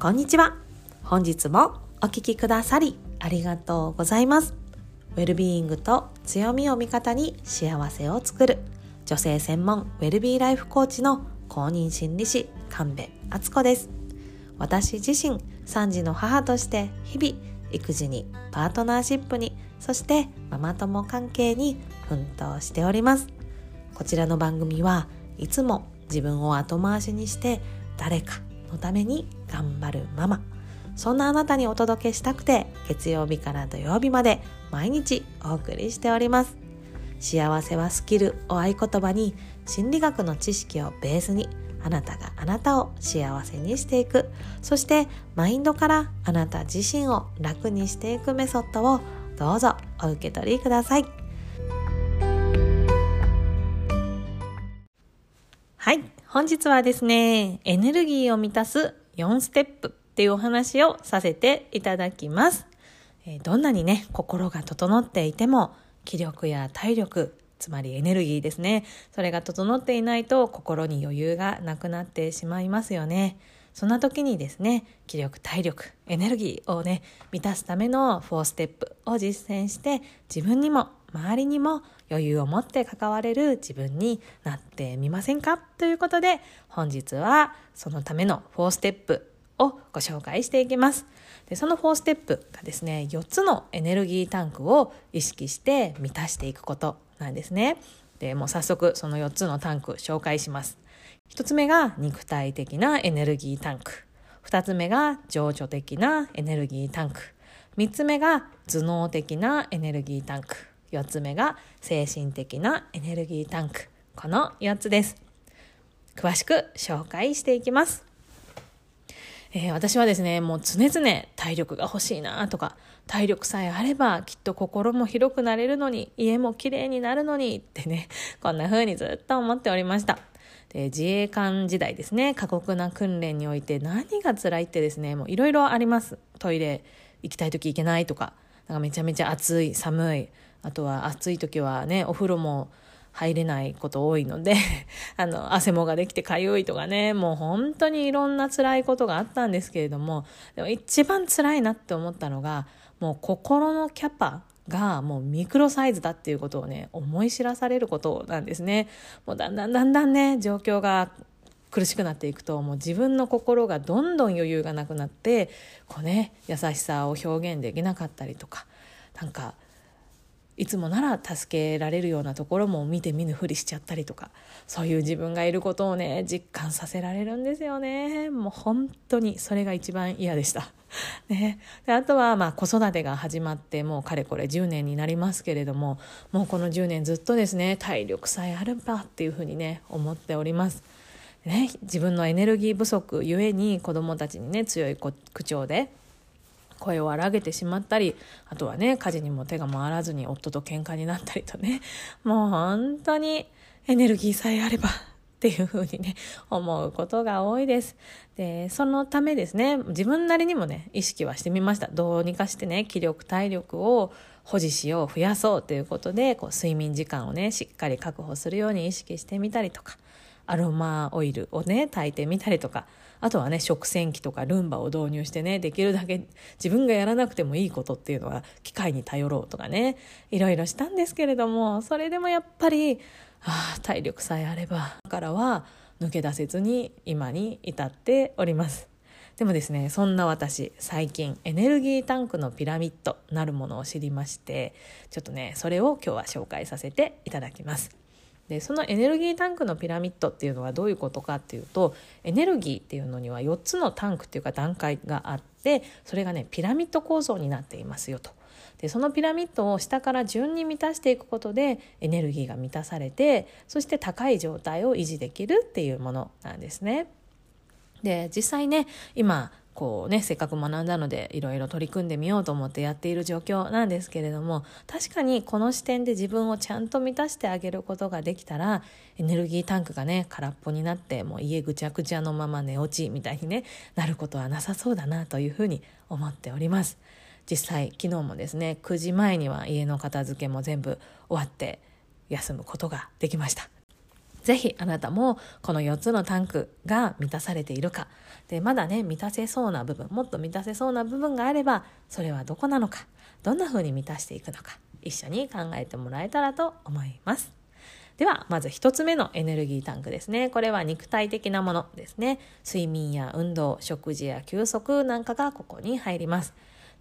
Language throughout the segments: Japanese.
こんにちは。本日もお聞きくださりありがとうございます。ウェルビーイングと強みを味方に幸せを作る女性専門ウェルビーライフコーチの公認心理師神戸敦子です。私自身3児の母として日々育児にパートナーシップにそしてママ友関係に奮闘しております。こちらの番組はいつも自分を後回しにして誰かのために頑張るママ。そんなあなたにお届けしたくて月曜日から土曜日まで毎日お送りしております。幸せはスキルを合言葉に心理学の知識をベースにあなたがあなたを幸せにしていく。そしてマインドからあなた自身を楽にしていくメソッドをどうぞお受け取りください。本日はですねエネルギーを満たす4ステップっていうお話をさせていただきます。えどんなにね心が整っていても気力や体力つまりエネルギーですねそれが整っていないと心に余裕がなくなってしまいますよね。そんな時にですね気力体力エネルギーをね満たすための4ステップを実践して自分にも周りにも余裕を持って関われる自分になってみませんか？ということで本日はそのための4ステップをご紹介していきます。でその4ステップがですね4つのエネルギータンクを意識して満たしていくことなんですね。でもう早速その4つのタンク紹介します。1つ目が肉体的なエネルギータンク。2つ目が情緒的なエネルギータンク。3つ目が頭脳的なエネルギータンク。4つ目が精神的なエネルギータンク。この4つです。詳しく紹介していきます。えー、私はですねもう常々体力が欲しいなとか体力さえあればきっと心も広くなれるのに家もきれいになるのにってねこんな風にずっと思っておりました。で自衛官時代ですね。過酷な訓練において何が辛いってですねもういろいろあります。トイレ行きたい時行けないとかなんかめちゃめちゃ暑い寒いあとは暑い時はねお風呂も入れないこと多いので あの汗もができてかゆいとかねもう本当にいろんな辛いことがあったんですけれどもでも一番辛いなって思ったのがもう心のキャパがもうミクロサイズだっていうことをね思い知らされることなんですね。もうだんだんだんだんね状況が苦しくなっていくともう自分の心がどんどん余裕がなくなってこうね優しさを表現できなかったりとかなんかいつもなら助けられるようなところも見て見ぬふりしちゃったりとかそういう自分がいることをね実感させられるんですよねもう本当にそれが一番嫌でした。ね、であとはまあ子育てが始まってもうかれこれ10年になりますけれどももうこの10年ずっとですね体力さえあればっていうふうにね思っております。ね、自分のエネルギー不足ゆえに子どもたちにね強い口調で声を荒げてしまったりあとはね家事にも手が回らずに夫と喧嘩になったりとね もう本当にエネルギーさえあればっていうふうにね思うことが多いです。でそのためですね自分なりにもね意識はしてみました。どうにかしてね気力体力を保持しよう増やそうということでこう睡眠時間をねしっかり確保するように意識してみたりとかアロマオイルをね炊いてみたりとかあとはね食洗機とかルンバを導入してねできるだけ自分がやらなくてもいいことっていうのは機械に頼ろうとかねいろいろしたんですけれどもそれでもやっぱりあ体力さえあればからは抜け出せずに今に至っております。でもですねそんな私最近エネルギータンクのピラミッドなるものを知りましてちょっとねそれを今日は紹介させていただきます。でそのエネルギータンクのピラミッドっていうのはどういうことかっていうとエネルギーっていうのには4つのタンクっていうか段階があってそれがねピラミッド構造になっていますよと。でそのピラミッドを下から順に満たしていくことでエネルギーが満たされてそして高い状態を維持できるっていうものなんですね。で実際ね今こうねせっかく学んだのでいろいろ取り組んでみようと思ってやっている状況なんですけれども確かにこの視点で自分をちゃんと満たしてあげることができたらエネルギータンクがね空っぽになってもう家ぐちゃぐちゃのまま寝落ちみたいに、ね、なることはなさそうだなというふうに思っております。実際昨日もですね9時前には家の片付けも全部終わって休むことができました。ぜひあなたもこの4つのタンクが満たされているか。でまだね満たせそうな部分もっと満たせそうな部分があればそれはどこなのか。どんな風に満たしていくのか。一緒に考えてもらえたらと思います。ではまず1つ目のエネルギータンクですね。これは肉体的なものですね。睡眠や運動食事や休息なんかがここに入ります。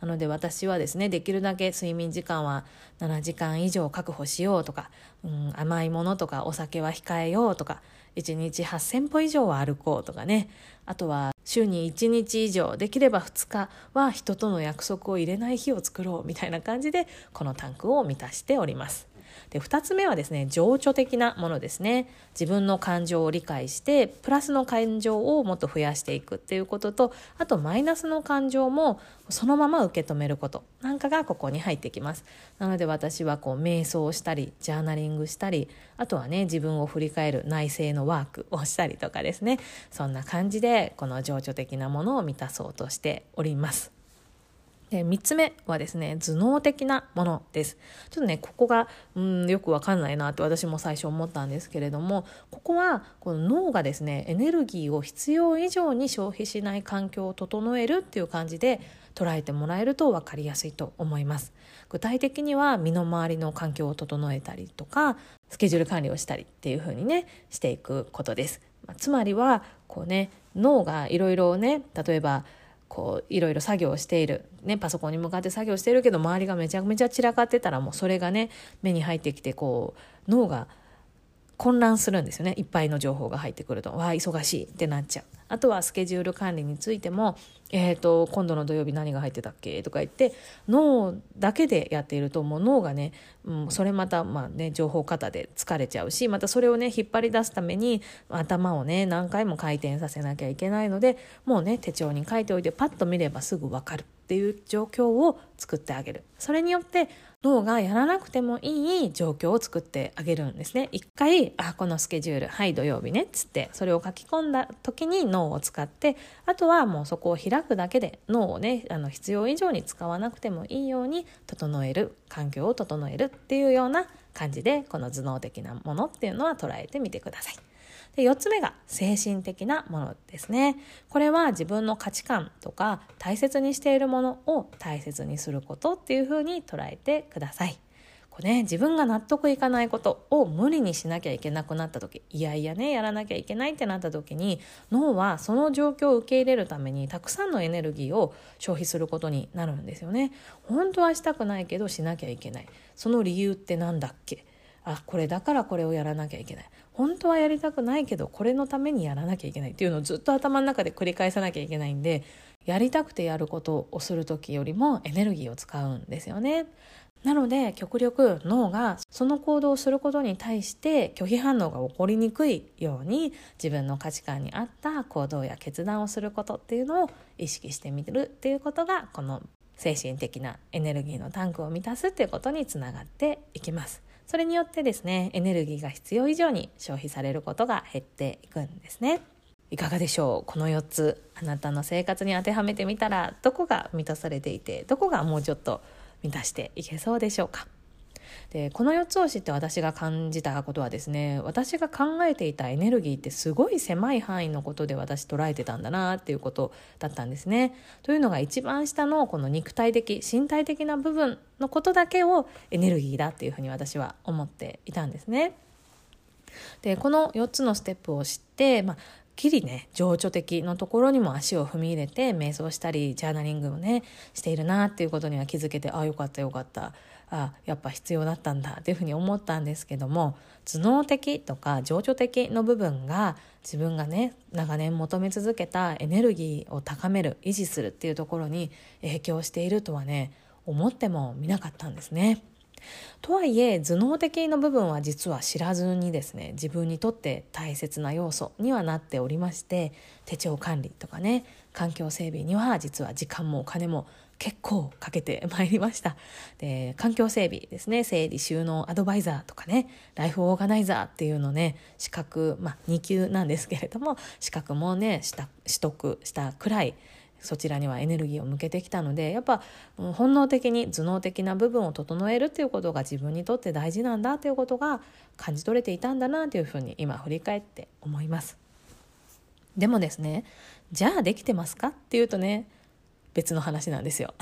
なので私はですねできるだけ睡眠時間は7時間以上確保しようとか、うん、甘いものとかお酒は控えようとか1日8,000歩以上は歩こうとかねあとは週に1日以上できれば2日は人との約束を入れない日を作ろうみたいな感じでこのタンクを満たしております。で2つ目はですね情緒的なものですね。自分の感情を理解してプラスの感情をもっと増やしていくっていうこととあとマイナスの感情もそのまま受け止めること。なんかがここに入ってきます。なので私はこう瞑想をしたりジャーナリングしたりあとはね自分を振り返る内省のワークをしたりとかですね。そんな感じでこの情緒的なものを満たそうとしております。で3つ目はですね頭脳的なものです。ちょっとねここがうんよくわかんないなって私も最初思ったんですけれどもここはこの脳がですねエネルギーを必要以上に消費しない環境を整えるっていう感じで捉えてもらえると分かりやすいと思います。具体的には身の回りの環境を整えたりとかスケジュール管理をしたりっていう風にねしていくことです。つまりはこうね脳がいろいろね例えばこういろいろ作業している、ね、パソコンに向かって作業しているけど周りがめちゃめちゃ散らかってたらもうそれがね目に入ってきてこう脳が混乱するんですよね。いっぱいの情報が入ってくると。わあ忙しいってなっちゃう。あとはスケジュール管理についても、えーと、今度の土曜日何が入ってたっけ？とか言って脳だけでやっているともう脳がね、うん、それまたまあね情報過多で疲れちゃうしまたそれをね引っ張り出すために頭をね何回も回転させなきゃいけないのでもうね手帳に書いておいてパッと見ればすぐ分かる。っていう状況を作ってあげるそれによって脳がやらなくてもいい状況を作ってあげるんですね一回あこのスケジュールはい土曜日ねっつってそれを書き込んだ時に脳を使ってあとはもうそこを開くだけで脳をねあの必要以上に使わなくてもいいように整える環境を整えるっていうような感じでこの頭脳的なものっていうのは捉えてみてください。で4つ目が精神的なものですね。これは自分の価値観とか大切にしているものを大切にすることっていうふうに捉えてください。ね、自分が納得いかないことを無理にしなきゃいけなくなった時いやいやねやらなきゃいけないってなった時に脳はその状況を受け入れるためにたくさんのエネルギーを消費することになるんですよね。本当はしたくないけどしなきゃいけないその理由って何だっけ？あこれだからこれをやらなきゃいけない本当はやりたくないけどこれのためにやらなきゃいけないっていうのをずっと頭の中で繰り返さなきゃいけないんでやりたくてやることをする時よりもエネルギーを使うんですよね。なので極力脳がその行動をすることに対して拒否反応が起こりにくいように自分の価値観に合った行動や決断をすることっていうのを意識してみるっていうことがこの精神的なエネルギーのタンクを満たすっていうことにつながっていきます。それによってですねエネルギーが必要以上に消費されることが減っていくんですね。いかがでしょう？この4つあなたの生活に当てはめてみたらどこが満たされていてどこがもうちょっと満たしていけそうでしょうか？でこの4つを知って私が感じたことはですね私が考えていたエネルギーってすごい狭い範囲のことで私捉えてたんだなっていうことだったんですね。というのが一番下のこの肉体的身体的な部分のことだけをエネルギーだっていうふうに私は思っていたんですね。でこの4つのステップを知って、まあ、きりね情緒的のところにも足を踏み入れて瞑想したりジャーナリングをねしているなっていうことには気づけてああよかったよかったあやっぱ必要だったんだっていうふうに思ったんですけども頭脳的とか情緒的の部分が自分がね長年求め続けたエネルギーを高める維持するっていうところに影響しているとはね思ってもみなかったんですね。とはいえ頭脳的の部分は実は知らずにですね自分にとって大切な要素にはなっておりまして手帳管理とかね環境整備には実は時間もお金も結構かけてまいりました。で環境整備ですね。整理収納アドバイザーとかね。ライフオーガナイザーっていうのね資格まあ2級なんですけれども資格もね取得したくらいそちらにはエネルギーを向けてきたのでやっぱ本能的に頭脳的な部分を整えるっていうことが自分にとって大事なんだということが感じ取れていたんだなというふうに今振り返って思います。でもですねじゃあできてますかっていうとね別の話なんですよ。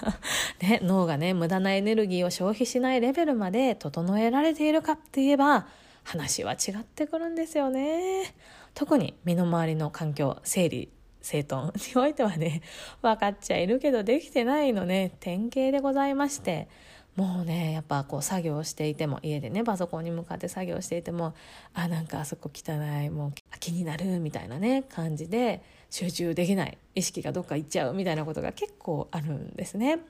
ね、脳がね無駄なエネルギーを消費しないレベルまで整えられているかって言えば話は違ってくるんですよね。特に身の回りの環境整理整頓においてはね分かっちゃいるけどできてないのね典型でございましてもうねやっぱこう作業していても家でねパソコンに向かって作業していてもあなんかあそこ汚いもう気になるみたいなね感じで集中できない意識がどっか行っちゃうみたいなことが結構あるんですね。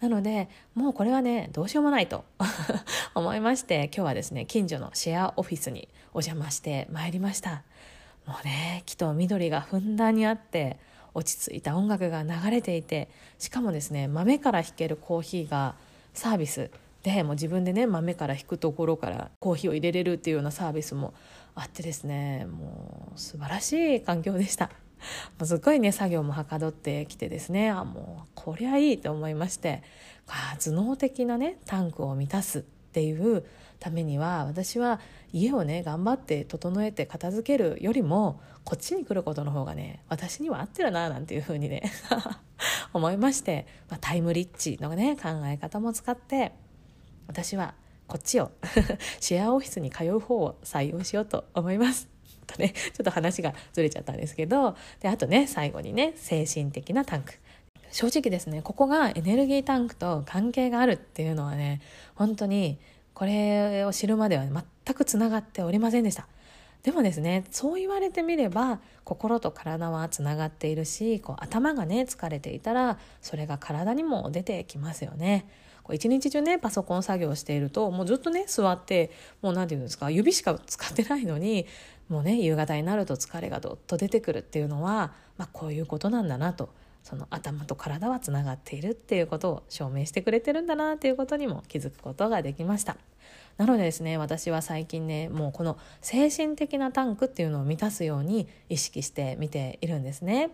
なのでもうこれはねどうしようもないと 思いまして今日はですね近所のシェアオフィスにお邪魔してまいりました。もうね木と緑がふんだんにあって落ち着いた音楽が流れていてしかもですね豆から弾けるコーヒーがサービスでもう自分でね豆から引くところからコーヒーを入れれるっていうようなサービスもあってですねもう素晴らしい環境でした。すっごいね作業もはかどってきてですね。あもうこりゃいいと思いまして。頭脳的なねタンクを満たすっていうためには私は家をね頑張って整えて片付けるよりもこっちに来ることの方がね私には合ってるななんていうふうにね 思いまして、まあ、タイムリッチのね考え方も使って私はこっちを シェアオフィスに通う方を採用しようと思います。とね ちょっと話がずれちゃったんですけどであとね最後にね精神的なタンク正直ですねここがエネルギータンクと関係があるっていうのはね本当にこれを知るまでは全くつながっておりませんでした。でもですねそう言われてみれば心と体はつながっているしこう頭がね疲れていたらそれが体にも出てきますよね。こう一日中ねパソコン作業しているともうずっとね座ってもう何て言うんですか指しか使ってないのにもうね夕方になると疲れがどっと出てくるっていうのは、まあ、こういうことなんだなとその頭と体はつながっているっていうことを証明してくれてるんだなっていうことにも気づくことができました。なのでですね私は最近ねもうこの精神的なタンクっていうのを満たすように意識して見ているんですね。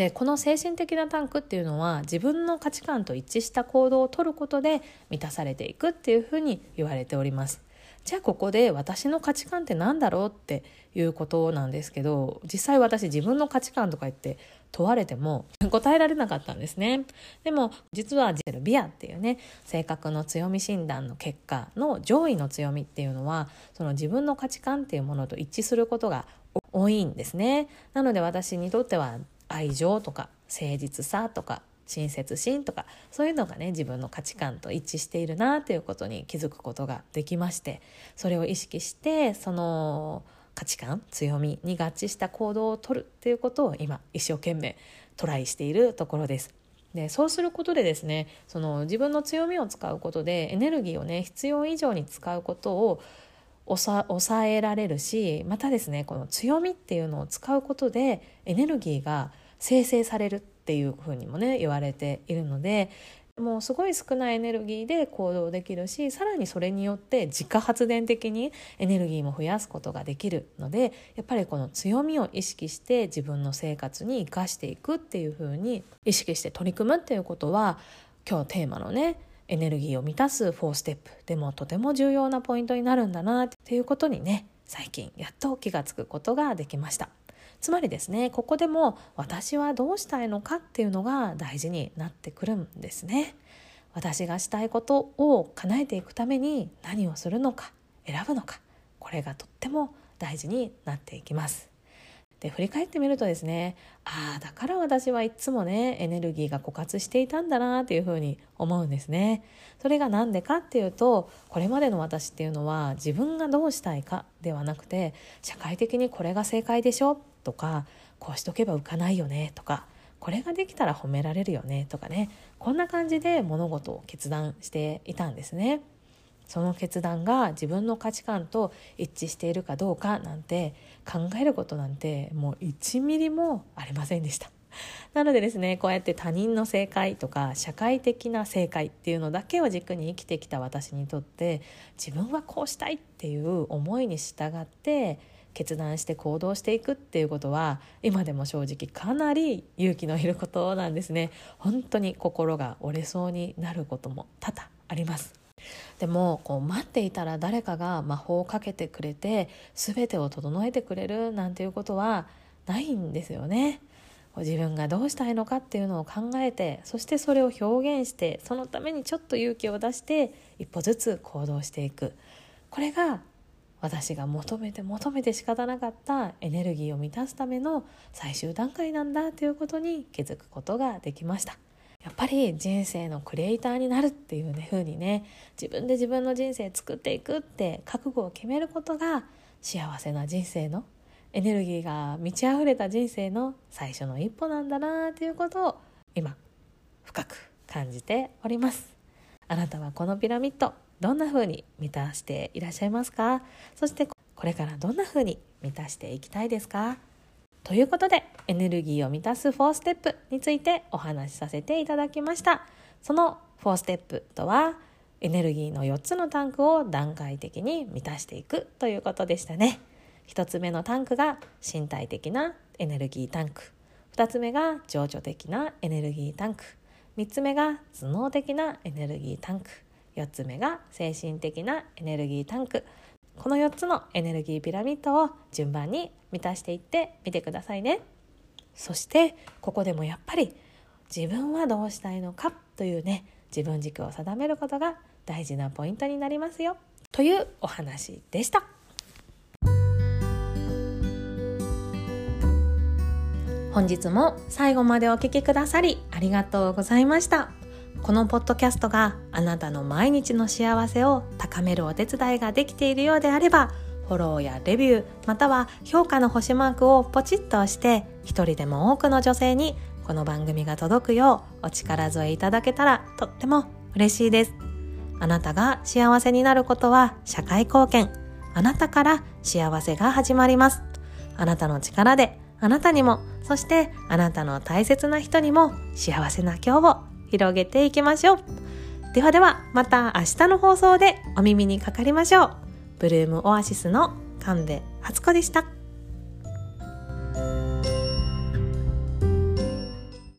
でこの精神的なタンクっていうのは自分の価値観と一致した行動をとることで満たされていくっていうふうに言われております。じゃあここで私の価値観って何だろうっていうことなんですけど実際私自分の価値観とか言って問われても 答えられなかったんですね。でも実はジェルビアっていうね性格の強み診断の結果の上位の強みっていうのはその自分の価値観っていうものと一致することが多いんですね。なので私にとっては愛情とか誠実さとか親切心とかそういうのがね自分の価値観と一致しているなということに気づくことができましてそれを意識してその価値観強みに合致した行動をとるっていうことを今一生懸命トライしているところです。でそうすることでですねその自分の強みを使うことでエネルギーをね必要以上に使うことを抑えられるしまたですねこの強みっていうのを使うことでエネルギーが生成されるっていうふうにもね言われているのでもうすごい少ないエネルギーで行動できるしさらにそれによって自家発電的にエネルギーも増やすことができるのでやっぱりこの強みを意識して自分の生活に生かしていくっていうふうに意識して取り組むっていうことは今日テーマのねエネルギーを満たす4ステップでもとても重要なポイントになるんだなっていうことにね最近やっと気が付くことができました。つまりですねここでも私はどうしたいのかっていうのが大事になってくるんですね。私がしたいことを叶えていくために何をするのか選ぶのかこれがとっても大事になっていきます。で振り返ってみるとですねああだから私はいつもねエネルギーが枯渇していたんだなっていうふうに思うんですね。それが何でかっていうとこれまでの私っていうのは自分がどうしたいかではなくて社会的にこれが正解でしょとかこうしとけば浮かないよねとかこれができたら褒められるよねとかねこんな感じで物事を決断していたんですね。その決断が自分の価値観と一致しているかどうかなんて考えることなんてもう1ミリもありませんでした。なのでですねこうやって他人の正解とか社会的な正解っていうのだけを軸に生きてきた私にとって自分はこうしたいっていう思いに従って決断して行動していくっていうことは今でも正直かなり勇気のいることなんですね。本当に心が折れそうになることも多々あります。でもこう待っていたら誰かが魔法をかけてくれて全てを整えてくれるなんていうことはないんですよね。自分がどうしたいのかっていうのを考えてそしてそれを表現してそのためにちょっと勇気を出して一歩ずつ行動していく。これが私が求めて求めて仕方なかったエネルギーを満たすための最終段階なんだということに気づくことができました。やっぱり人生のクリエイターになるっていうね風にね自分で自分の人生作っていくって覚悟を決めることが幸せな人生のエネルギーが満ち溢れた人生の最初の一歩なんだなということを今深く感じております。あなたはこのピラミッドどんな風に満たしていらっしゃいますか？そしてこれからどんな風に満たしていきたいですか？ということでエネルギーを満たす4ステップについてお話しさせていただきました。その4ステップとはエネルギーの4つのタンクを段階的に満たしていくということでしたね。1つ目のタンクが身体的なエネルギータンク2つ目が情緒的なエネルギータンク3つ目が頭脳的なエネルギータンク4つ目が精神的なエネルギータンク。この4つのエネルギーピラミッドを順番に満たしていってみてくださいね。そしてここでもやっぱり自分はどうしたいのかというね自分軸を定めることが大事なポイントになりますよ。というお話でした。本日も最後までお聴きくださりありがとうございました。このポッドキャストがあなたの毎日の幸せを高めるお手伝いができているようであればフォローやレビューまたは評価の星マークをポチッと押して一人でも多くの女性にこの番組が届くようお力添えいただけたらとっても嬉しいです。あなたが幸せになることは社会貢献あなたから幸せが始まります。あなたの力であなたにもそしてあなたの大切な人にも幸せな今日を広げていきましょう。ではではまた明日の放送でお耳にかかりましょう。ブルームオアシスの神戸初子でした。